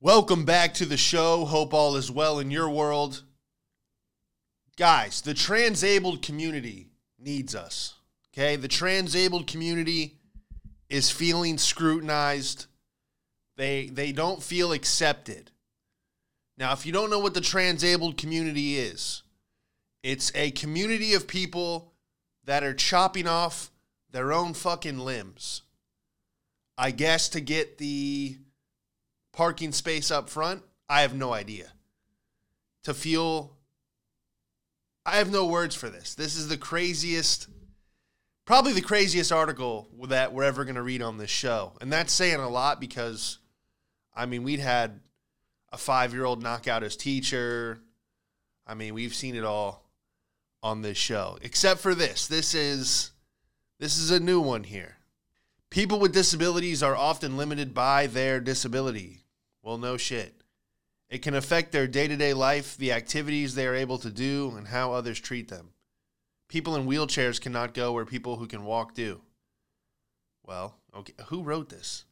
Welcome back to the show. Hope all is well in your world. Guys, the transabled community needs us. Okay? The transabled community is feeling scrutinized. They they don't feel accepted. Now, if you don't know what the transabled community is, it's a community of people that are chopping off their own fucking limbs. I guess to get the parking space up front, I have no idea. To feel I have no words for this. This is the craziest probably the craziest article that we're ever going to read on this show. And that's saying a lot because I mean, we'd had a 5-year-old knock out his teacher. I mean, we've seen it all on this show. Except for this. This is this is a new one here. People with disabilities are often limited by their disability. Well, no shit. It can affect their day to day life, the activities they are able to do, and how others treat them. People in wheelchairs cannot go where people who can walk do. Well, okay, who wrote this?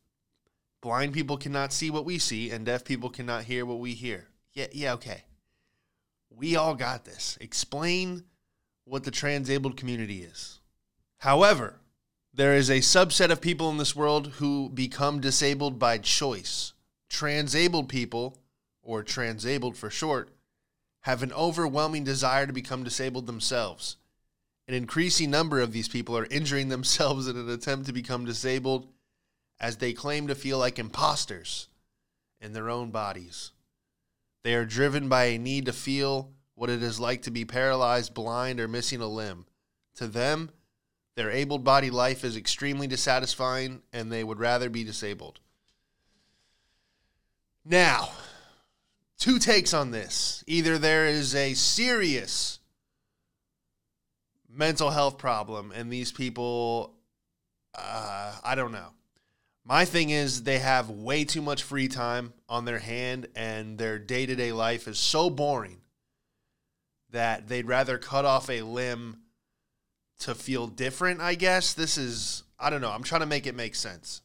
Blind people cannot see what we see, and deaf people cannot hear what we hear. Yeah, yeah, okay. We all got this. Explain what the transabled community is. However, there is a subset of people in this world who become disabled by choice. Transabled people, or transabled for short, have an overwhelming desire to become disabled themselves. An increasing number of these people are injuring themselves in an attempt to become disabled as they claim to feel like imposters in their own bodies. They are driven by a need to feel what it is like to be paralyzed, blind, or missing a limb. To them, their able bodied life is extremely dissatisfying and they would rather be disabled. Now, two takes on this. Either there is a serious mental health problem and these people, uh, I don't know. My thing is, they have way too much free time on their hand, and their day to day life is so boring that they'd rather cut off a limb to feel different, I guess. This is, I don't know. I'm trying to make it make sense.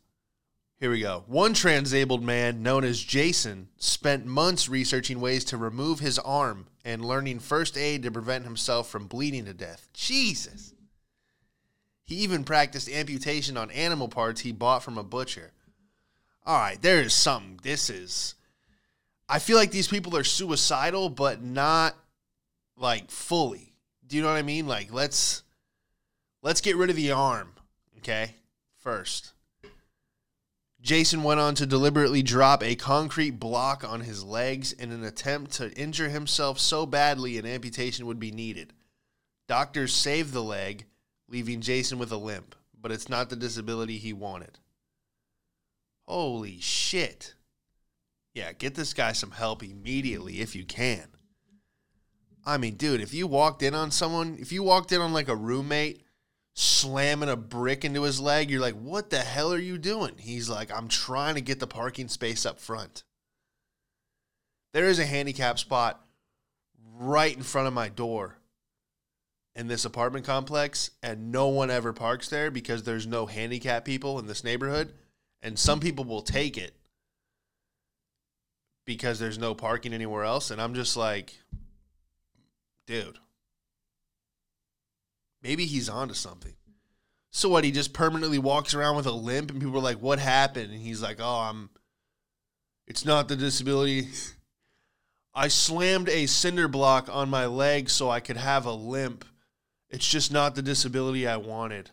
Here we go. One transabled man known as Jason spent months researching ways to remove his arm and learning first aid to prevent himself from bleeding to death. Jesus. He even practiced amputation on animal parts he bought from a butcher. All right, there is something. This is. I feel like these people are suicidal, but not like fully. Do you know what I mean? Like let's let's get rid of the arm, okay? First. Jason went on to deliberately drop a concrete block on his legs in an attempt to injure himself so badly an amputation would be needed. Doctors saved the leg, leaving Jason with a limp, but it's not the disability he wanted. Holy shit. Yeah, get this guy some help immediately if you can. I mean, dude, if you walked in on someone, if you walked in on like a roommate slamming a brick into his leg, you're like, what the hell are you doing? He's like, I'm trying to get the parking space up front. There is a handicap spot right in front of my door in this apartment complex, and no one ever parks there because there's no handicap people in this neighborhood. And some people will take it because there's no parking anywhere else. And I'm just like, dude, maybe he's onto something. So what? He just permanently walks around with a limp, and people are like, "What happened?" And he's like, "Oh, I'm. It's not the disability. I slammed a cinder block on my leg so I could have a limp. It's just not the disability I wanted.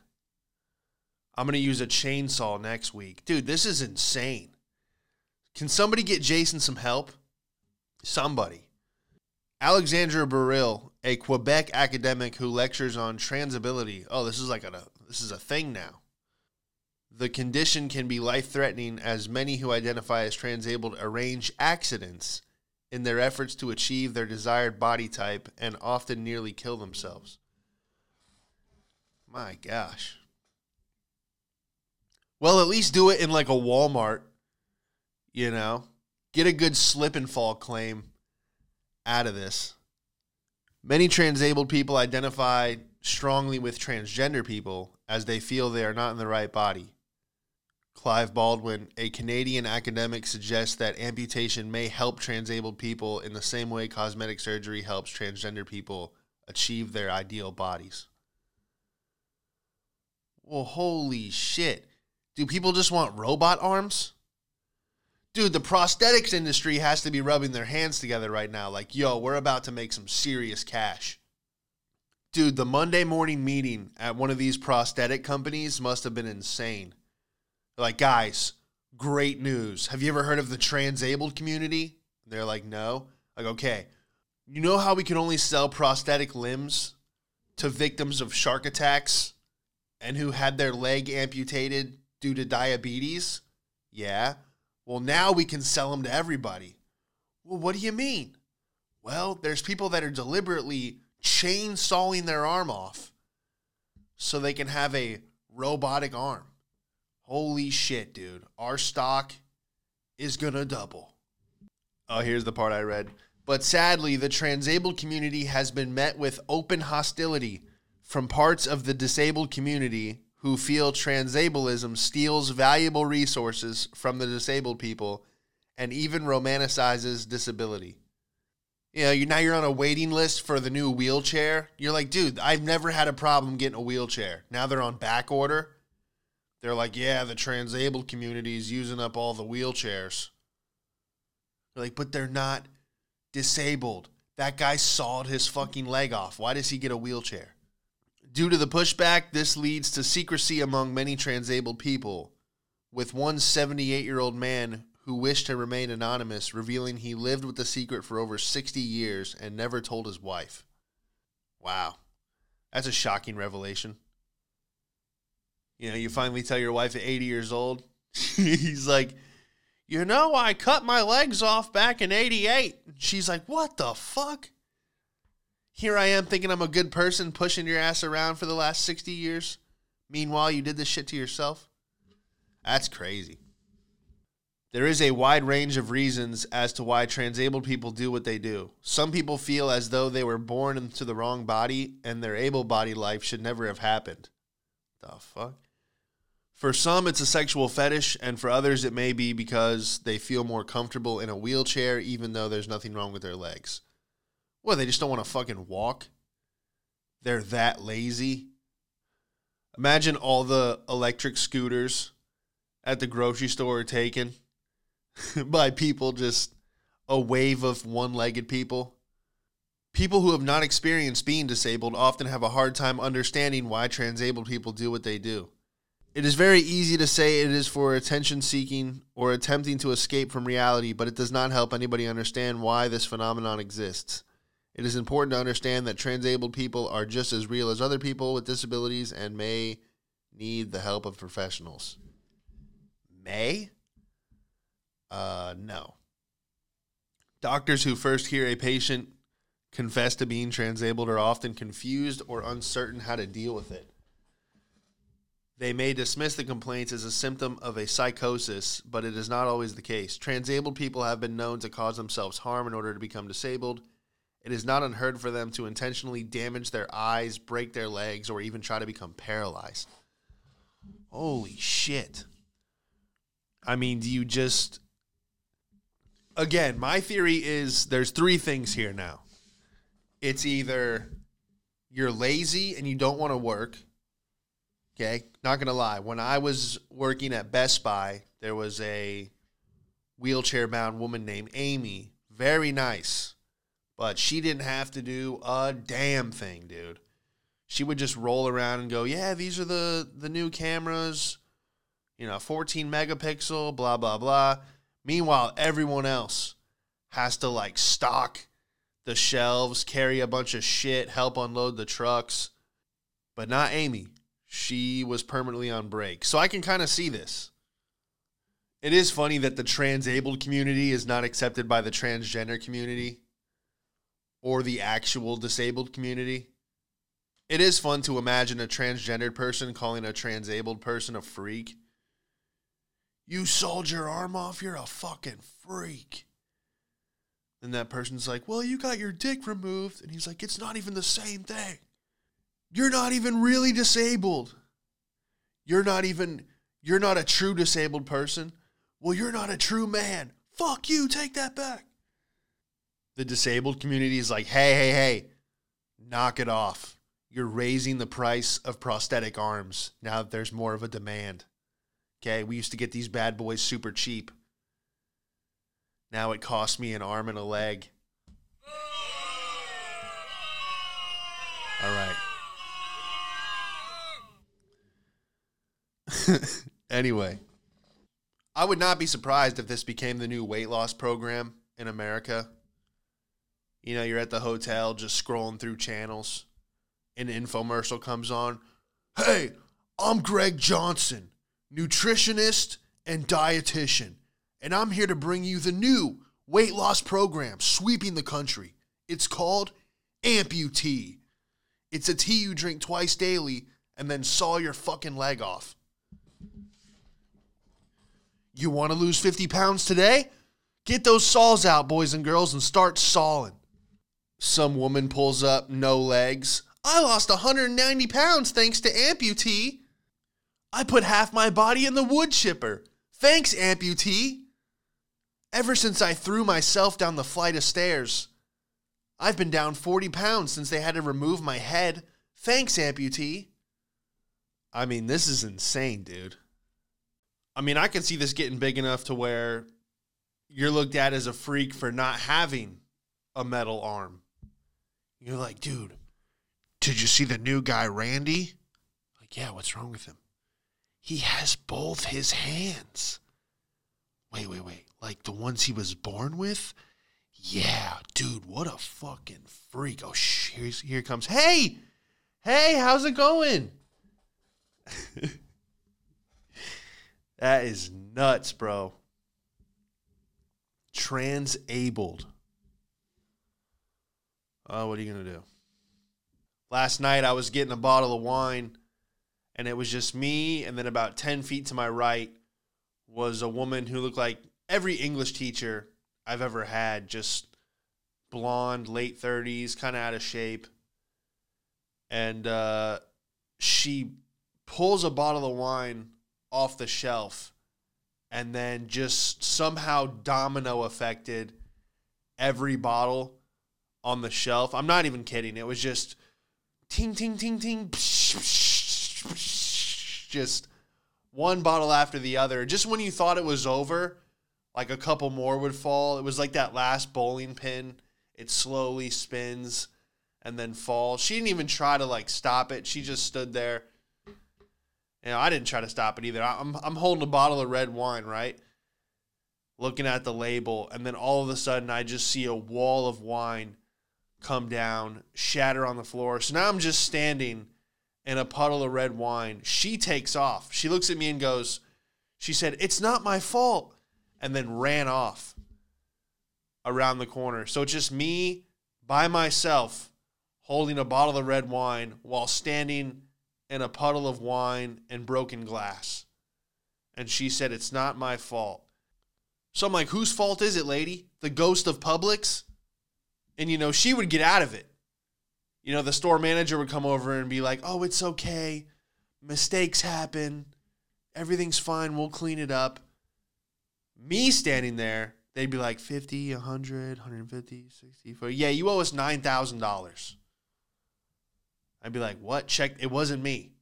I'm gonna use a chainsaw next week, dude. This is insane. Can somebody get Jason some help? Somebody. Alexandra Baril, a Quebec academic who lectures on transability. Oh, this is like a this is a thing now. The condition can be life-threatening as many who identify as transabled arrange accidents in their efforts to achieve their desired body type and often nearly kill themselves. My gosh. Well, at least do it in like a Walmart, you know. Get a good slip and fall claim out of this. Many transabled people identify strongly with transgender people as they feel they are not in the right body. Clive Baldwin, a Canadian academic, suggests that amputation may help transabled people in the same way cosmetic surgery helps transgender people achieve their ideal bodies. Well, holy shit. Do people just want robot arms? Dude, the prosthetics industry has to be rubbing their hands together right now. Like, yo, we're about to make some serious cash. Dude, the Monday morning meeting at one of these prosthetic companies must have been insane. Like, guys, great news. Have you ever heard of the transabled community? They're like, no. Like, okay, you know how we can only sell prosthetic limbs to victims of shark attacks and who had their leg amputated due to diabetes? Yeah. Well, now we can sell them to everybody. Well, what do you mean? Well, there's people that are deliberately chainsawing their arm off so they can have a robotic arm. Holy shit, dude. Our stock is going to double. Oh, here's the part I read. But sadly, the transabled community has been met with open hostility from parts of the disabled community who feel transableism steals valuable resources from the disabled people and even romanticizes disability. You know, you now you're on a waiting list for the new wheelchair. You're like, dude, I've never had a problem getting a wheelchair. Now they're on back order. They're like, yeah, the transabled community is using up all the wheelchairs. They're like, but they're not disabled. That guy sawed his fucking leg off. Why does he get a wheelchair? Due to the pushback, this leads to secrecy among many transabled people, with one 78 year old man who wished to remain anonymous revealing he lived with the secret for over 60 years and never told his wife. Wow. That's a shocking revelation. You know, you finally tell your wife at 80 years old, he's like, you know, I cut my legs off back in 88. She's like, what the fuck? Here I am thinking I'm a good person pushing your ass around for the last 60 years. Meanwhile, you did this shit to yourself. That's crazy. There is a wide range of reasons as to why transabled people do what they do. Some people feel as though they were born into the wrong body and their able bodied life should never have happened. The fuck? For some, it's a sexual fetish, and for others, it may be because they feel more comfortable in a wheelchair, even though there's nothing wrong with their legs. Well, they just don't want to fucking walk. They're that lazy. Imagine all the electric scooters at the grocery store are taken by people just a wave of one legged people. People who have not experienced being disabled often have a hard time understanding why transabled people do what they do. It is very easy to say it is for attention seeking or attempting to escape from reality, but it does not help anybody understand why this phenomenon exists. It is important to understand that transabled people are just as real as other people with disabilities and may need the help of professionals. May? Uh, no. Doctors who first hear a patient confess to being transabled are often confused or uncertain how to deal with it. They may dismiss the complaints as a symptom of a psychosis, but it is not always the case. Transabled people have been known to cause themselves harm in order to become disabled. It is not unheard for them to intentionally damage their eyes, break their legs, or even try to become paralyzed. Holy shit. I mean, do you just. Again, my theory is there's three things here now. It's either you're lazy and you don't want to work Okay, not gonna lie. When I was working at Best Buy, there was a wheelchair bound woman named Amy. Very nice, but she didn't have to do a damn thing, dude. She would just roll around and go, "Yeah, these are the the new cameras, you know, 14 megapixel, blah blah blah." Meanwhile, everyone else has to like stock the shelves, carry a bunch of shit, help unload the trucks, but not Amy she was permanently on break. So I can kind of see this. It is funny that the transabled community is not accepted by the transgender community or the actual disabled community. It is fun to imagine a transgendered person calling a transabled person a freak. You sold your arm off, you're a fucking freak. And that person's like, Well, you got your dick removed. And he's like, It's not even the same thing. You're not even really disabled. You're not even You're not a true disabled person. Well, you're not a true man. Fuck you. Take that back. The disabled community is like, hey, hey, hey, knock it off. You're raising the price of prosthetic arms now that there's more of a demand. Okay, we used to get these bad boys super cheap. Now it costs me an arm and a leg. All right. anyway, I would not be surprised if this became the new weight loss program in America. You know, you're at the hotel just scrolling through channels, an infomercial comes on. Hey, I'm Greg Johnson, nutritionist and dietitian, and I'm here to bring you the new weight loss program sweeping the country. It's called Amputee. It's a tea you drink twice daily and then saw your fucking leg off. You want to lose 50 pounds today? Get those saws out, boys and girls, and start sawing. Some woman pulls up, no legs. I lost 190 pounds thanks to Amputee. I put half my body in the wood chipper. Thanks, Amputee. Ever since I threw myself down the flight of stairs, I've been down 40 pounds since they had to remove my head. Thanks, amputee. I mean, this is insane, dude. I mean, I can see this getting big enough to where you're looked at as a freak for not having a metal arm. You're like, dude, did you see the new guy, Randy? Like, yeah, what's wrong with him? He has both his hands. Wait, wait, wait. Like the ones he was born with? Yeah, dude, what a fucking freak. Oh, sh- here's, here comes. Hey, hey, how's it going? that is nuts, bro. Transabled. Oh, what are you going to do? Last night I was getting a bottle of wine, and it was just me, and then about 10 feet to my right was a woman who looked like every English teacher I've ever had. Just blonde, late 30s, kind of out of shape. And uh, she pulls a bottle of wine off the shelf and then just somehow domino affected every bottle on the shelf. I'm not even kidding. It was just ting, ting, ting, ting, just one bottle after the other. Just when you thought it was over, like a couple more would fall. It was like that last bowling pin. It slowly spins and then falls. She didn't even try to like stop it. She just stood there. You know, I didn't try to stop it either. I'm I'm holding a bottle of red wine, right? Looking at the label, and then all of a sudden I just see a wall of wine come down, shatter on the floor. So now I'm just standing in a puddle of red wine. She takes off. She looks at me and goes, She said, It's not my fault and then ran off around the corner. So just me by myself holding a bottle of red wine while standing in a puddle of wine and broken glass. And she said, It's not my fault. So I'm like, Whose fault is it, lady? The ghost of Publix? And, you know, she would get out of it. You know, the store manager would come over and be like, Oh, it's okay. Mistakes happen. Everything's fine. We'll clean it up. Me standing there, they'd be like 50, 100, 150, 60. For, yeah, you owe us $9,000. I'd be like, what? Check. It wasn't me.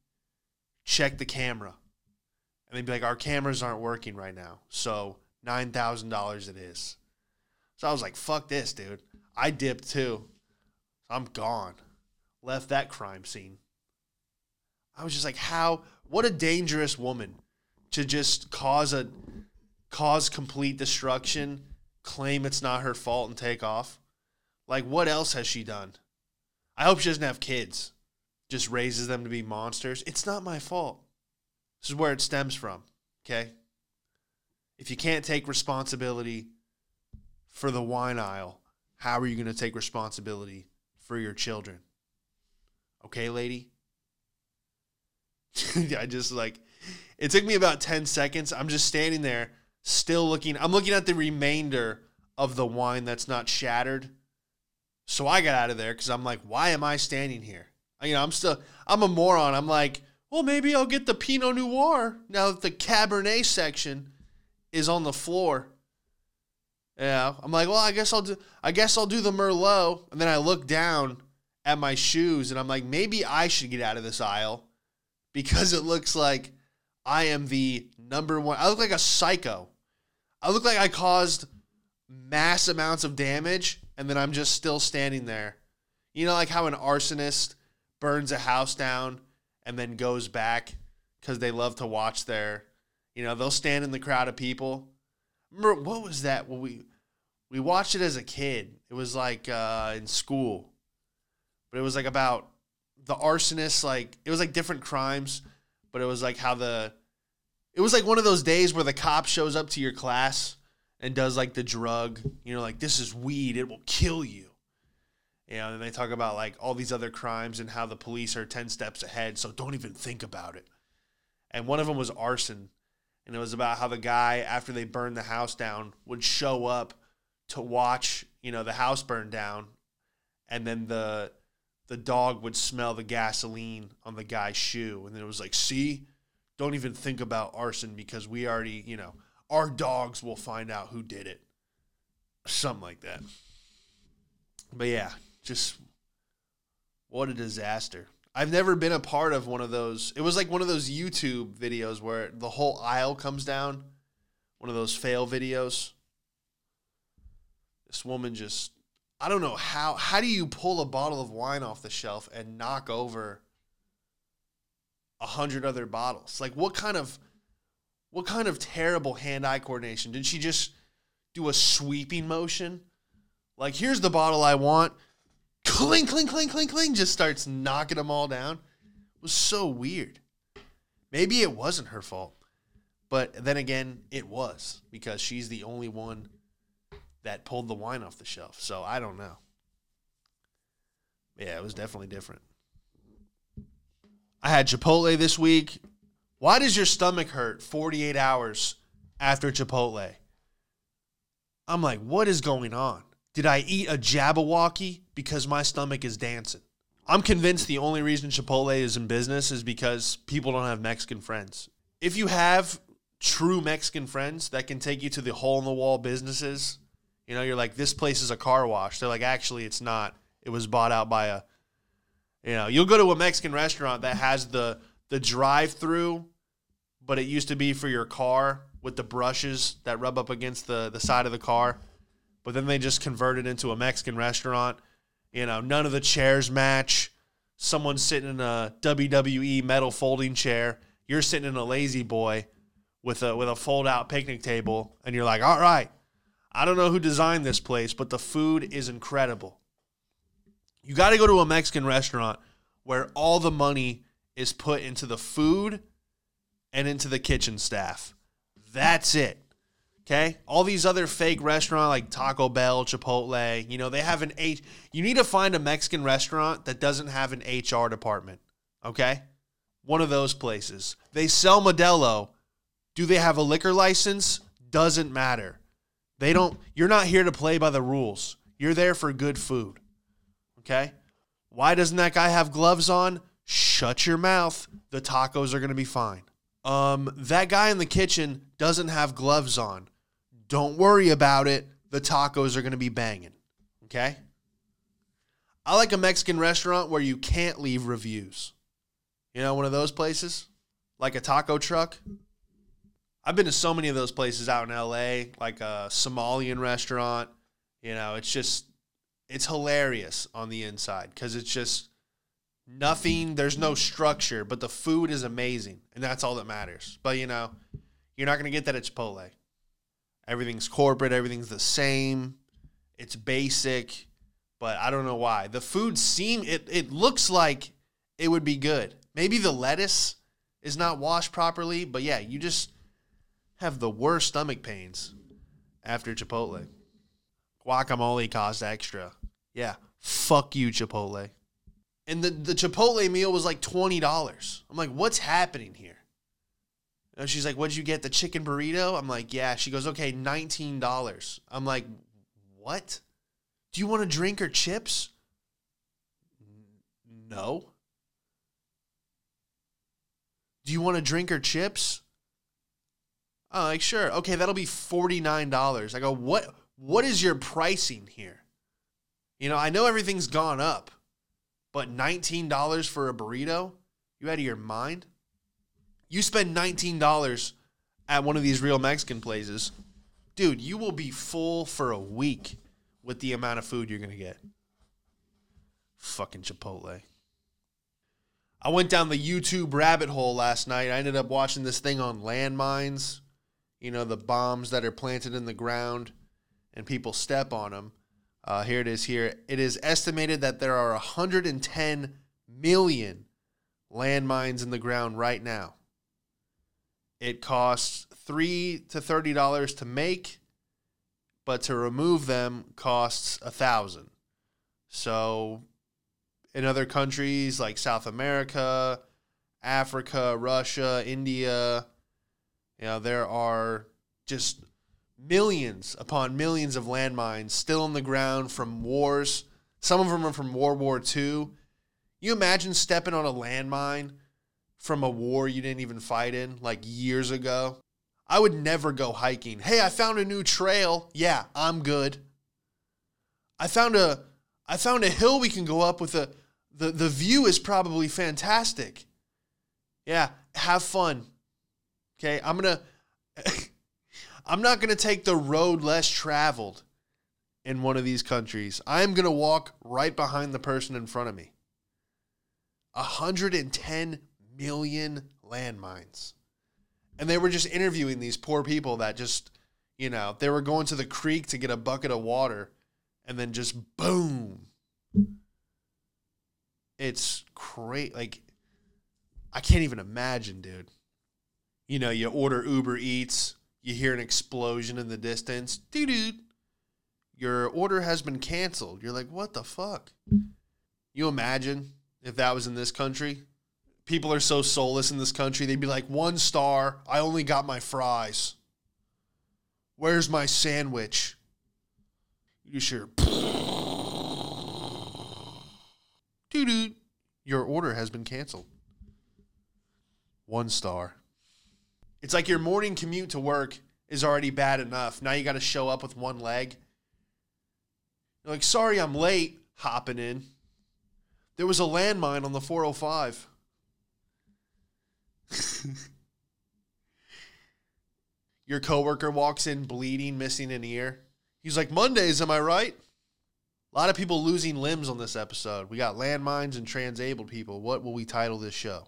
Check the camera. And they'd be like, our cameras aren't working right now. So $9,000 it is. So I was like, fuck this, dude. I dipped too. I'm gone. Left that crime scene. I was just like, how? What a dangerous woman to just cause a cause complete destruction, claim it's not her fault, and take off? Like, what else has she done? I hope she doesn't have kids, just raises them to be monsters. It's not my fault. This is where it stems from, okay? If you can't take responsibility for the wine aisle, how are you going to take responsibility for your children? Okay, lady? I just like, it took me about 10 seconds. I'm just standing there still looking. I'm looking at the remainder of the wine that's not shattered. So I got out of there because I'm like, why am I standing here? You know, I'm still, I'm a moron. I'm like, well, maybe I'll get the Pinot Noir now that the Cabernet section is on the floor. Yeah, I'm like, well, I guess I'll do. I guess I'll do the Merlot, and then I look down at my shoes, and I'm like, maybe I should get out of this aisle because it looks like I am the number one. I look like a psycho. I look like I caused mass amounts of damage, and then I'm just still standing there. You know, like how an arsonist burns a house down and then goes back because they love to watch their, you know, they'll stand in the crowd of people. Remember what was that? Well, we we watched it as a kid. It was like uh, in school, but it was like about the arsonist. Like it was like different crimes, but it was like how the it was like one of those days where the cop shows up to your class and does like the drug. You know, like this is weed. It will kill you. You know, and they talk about like all these other crimes and how the police are 10 steps ahead, so don't even think about it. And one of them was arson. And it was about how the guy, after they burned the house down, would show up to watch, you know, the house burn down. And then the the dog would smell the gasoline on the guy's shoe. And then it was like, see, don't even think about arson because we already, you know, our dogs will find out who did it. Something like that. But yeah, just what a disaster. I've never been a part of one of those. It was like one of those YouTube videos where the whole aisle comes down. One of those fail videos. This woman just I don't know how how do you pull a bottle of wine off the shelf and knock over a hundred other bottles? Like what kind of what kind of terrible hand-eye coordination? Did she just do a sweeping motion? Like here's the bottle I want clink, clink, clink, clink, clink, just starts knocking them all down. It was so weird. Maybe it wasn't her fault. But then again, it was because she's the only one that pulled the wine off the shelf. So I don't know. Yeah, it was definitely different. I had Chipotle this week. Why does your stomach hurt 48 hours after Chipotle? I'm like, what is going on? Did I eat a Jabbawockeez because my stomach is dancing? I'm convinced the only reason Chipotle is in business is because people don't have Mexican friends. If you have true Mexican friends that can take you to the hole in the wall businesses, you know, you're like, this place is a car wash. They're like, actually, it's not. It was bought out by a, you know, you'll go to a Mexican restaurant that has the the drive through, but it used to be for your car with the brushes that rub up against the the side of the car but then they just converted into a Mexican restaurant. You know, none of the chairs match. Someone's sitting in a WWE metal folding chair. You're sitting in a lazy boy with a with a fold out picnic table, and you're like, all right, I don't know who designed this place, but the food is incredible. You got to go to a Mexican restaurant where all the money is put into the food and into the kitchen staff. That's it. Okay, all these other fake restaurants like Taco Bell, Chipotle, you know, they have an H. You need to find a Mexican restaurant that doesn't have an HR department. Okay, one of those places. They sell Modelo. Do they have a liquor license? Doesn't matter. They don't. You're not here to play by the rules. You're there for good food. Okay. Why doesn't that guy have gloves on? Shut your mouth. The tacos are going to be fine. Um, that guy in the kitchen doesn't have gloves on. Don't worry about it. The tacos are going to be banging. Okay? I like a Mexican restaurant where you can't leave reviews. You know, one of those places? Like a taco truck? I've been to so many of those places out in LA, like a Somalian restaurant. You know, it's just, it's hilarious on the inside because it's just nothing, there's no structure, but the food is amazing. And that's all that matters. But, you know, you're not to get that at Chipotle. Everything's corporate, everything's the same. It's basic, but I don't know why. The food seem it it looks like it would be good. Maybe the lettuce is not washed properly, but yeah, you just have the worst stomach pains after Chipotle. Guacamole cost extra. Yeah, fuck you, Chipotle. And the, the Chipotle meal was like $20. I'm like, what's happening here? And she's like, What'd you get? The chicken burrito? I'm like, Yeah. She goes, Okay, $19. I'm like, What? Do you want a drink or chips? No. Do you want a drink or chips? Oh, like sure. Okay, that'll be $49. I go, "What what is your pricing here?" You know, I know everything's gone up, but $19 for a burrito? You out of your mind? You spend $19 at one of these real Mexican places, dude, you will be full for a week with the amount of food you're going to get. Fucking Chipotle. I went down the YouTube rabbit hole last night. I ended up watching this thing on landmines, you know, the bombs that are planted in the ground and people step on them. Uh, here it is here. It is estimated that there are 110 million landmines in the ground right now. It costs three to thirty dollars to make, but to remove them costs a thousand. So, in other countries like South America, Africa, Russia, India, you know, there are just millions upon millions of landmines still in the ground from wars. Some of them are from World War II. You imagine stepping on a landmine from a war you didn't even fight in like years ago? I would never go hiking. Hey, I found a new trail. Yeah, I'm good. I found a I found a hill we can go up with a the the view is probably fantastic. Yeah, have fun. Okay, I'm to I'm not to take the road less traveled in one of these countries. I'm to walk right behind the person in front of me. 110 million landmines. And they were just interviewing these poor people that just, you know, they were going to the creek to get a bucket of water and then just boom. It's great. Like, I can't even imagine, dude. You know, you order Uber Eats, you hear an explosion in the distance. Dude, your order has been canceled. You're like, what the fuck? You imagine if that was in this country? People are so soulless in this country. They'd be like, one star. I only got my fries. Where's my sandwich? You sure? Dude, your order has been canceled. One star. It's like your morning commute to work is already bad enough. Now you got to show up with one leg. You're like, sorry, I'm late. Hopping in. There was a landmine on the 405. Your coworker walks in bleeding, missing an ear. He's like, Mondays, am I right? A lot of people losing limbs on this episode. We got landmines and transabled people. What will we title this show?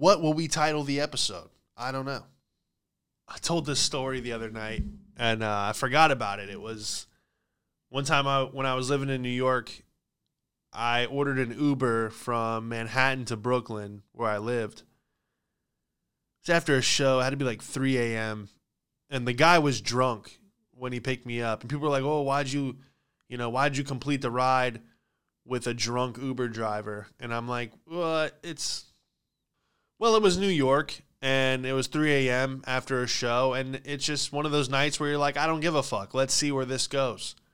What will we title the episode? I don't know. I told this story the other night and uh, I forgot about it. It was one time I, when I was living in New York, I ordered an Uber from Manhattan to Brooklyn, where I lived. It's after a show. It had to be like 3 a.m. And the guy was drunk when he picked me up. And people were like, oh, why'd you, you know, why'd you complete the ride with a drunk Uber driver? And I'm like, well, it's well, it was New York and it was 3 a.m. after a show. And it's just one of those nights where you're like, I don't give a fuck. Let's see where this goes.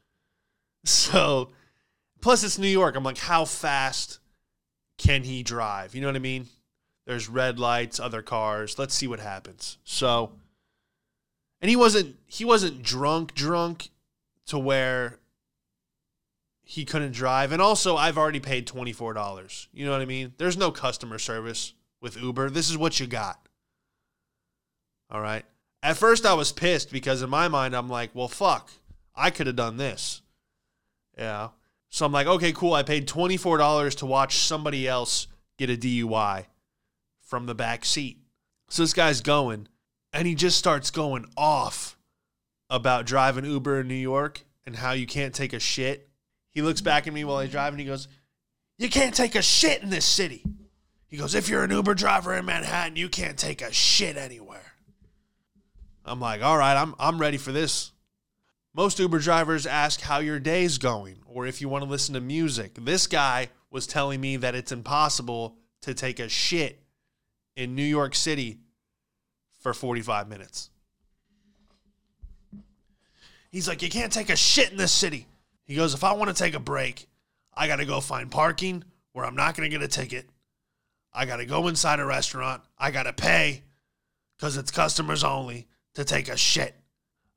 So, plus it's New York. I'm like, how fast can he drive? You know what I mean? There's red lights, other cars. Let's see what happens. So, and he wasn't he wasn't drunk drunk to where he couldn't drive. And also, I've already paid $24. You know what I mean? There's no customer service with Uber. This is what you got. All right. At first, I was pissed because in my mind, I'm like, well, fuck, I could have done this. Yeah. So I'm like, okay, cool. I paid $24 to watch somebody else get a DUI from the back seat. So this guy's going, and he just starts going off about driving Uber in New York and how you can't take a shit. He looks back at me while I drive and he goes, You can't take a shit in this city. He goes, If you're an Uber driver in Manhattan, you can't take a shit anywhere. I'm like, All right, I'm, I'm ready for this. Most Uber drivers ask how your day's going or if you want to listen to music. This guy was telling me that it's impossible to take a shit in New York City for 45 minutes. He's like, You can't take a shit in this city. He goes, If I want to take a break, I got to go find parking where I'm not going to get a ticket. I got to go inside a restaurant. I got to pay because it's customers only to take a shit.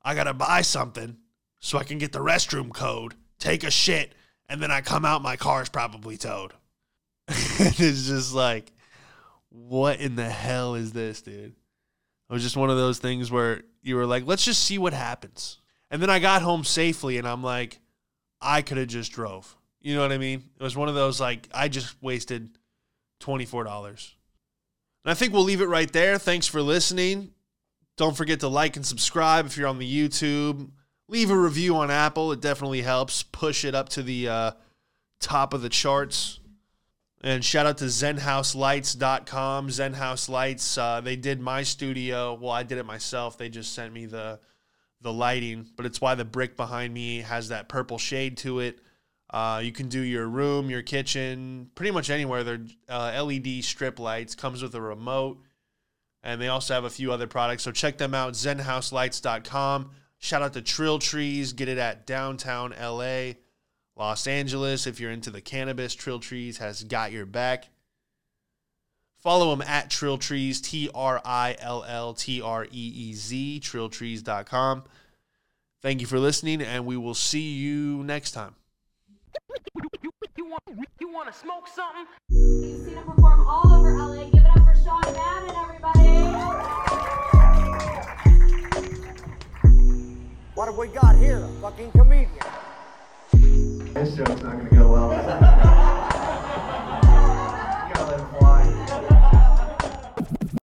I got to buy something so I can get the restroom code, take a shit, and then I come out, my car's probably towed. it's just like, what in the hell is this, dude? It was just one of those things where you were like, let's just see what happens. And then I got home safely and I'm like, I could have just drove. You know what I mean? It was one of those like, I just wasted $24. And I think we'll leave it right there. Thanks for listening. Don't forget to like and subscribe if you're on the YouTube. Leave a review on Apple. It definitely helps push it up to the uh, top of the charts. And shout out to ZenHouseLights.com. ZenHouse Lights, uh, they did my studio. Well, I did it myself. They just sent me the the lighting, but it's why the brick behind me has that purple shade to it. Uh, you can do your room, your kitchen, pretty much anywhere. They're uh, LED strip lights. Comes with a remote, and they also have a few other products. So check them out. ZenHouseLights.com. Shout out to Trill Treez. Get it at downtown LA. Los Angeles, if you're into the cannabis, Trill Treez has got your back. Follow them at Trill Treez, T R I L L T R E E Z, trilltreez.com. Thank you for listening, and we will see you next time. You, you, want, you want to smoke something? You've seen him perform all over LA. Give it up for Sean Madden, everybody. What have we got here? A fucking comedian. This joke's not gonna go well.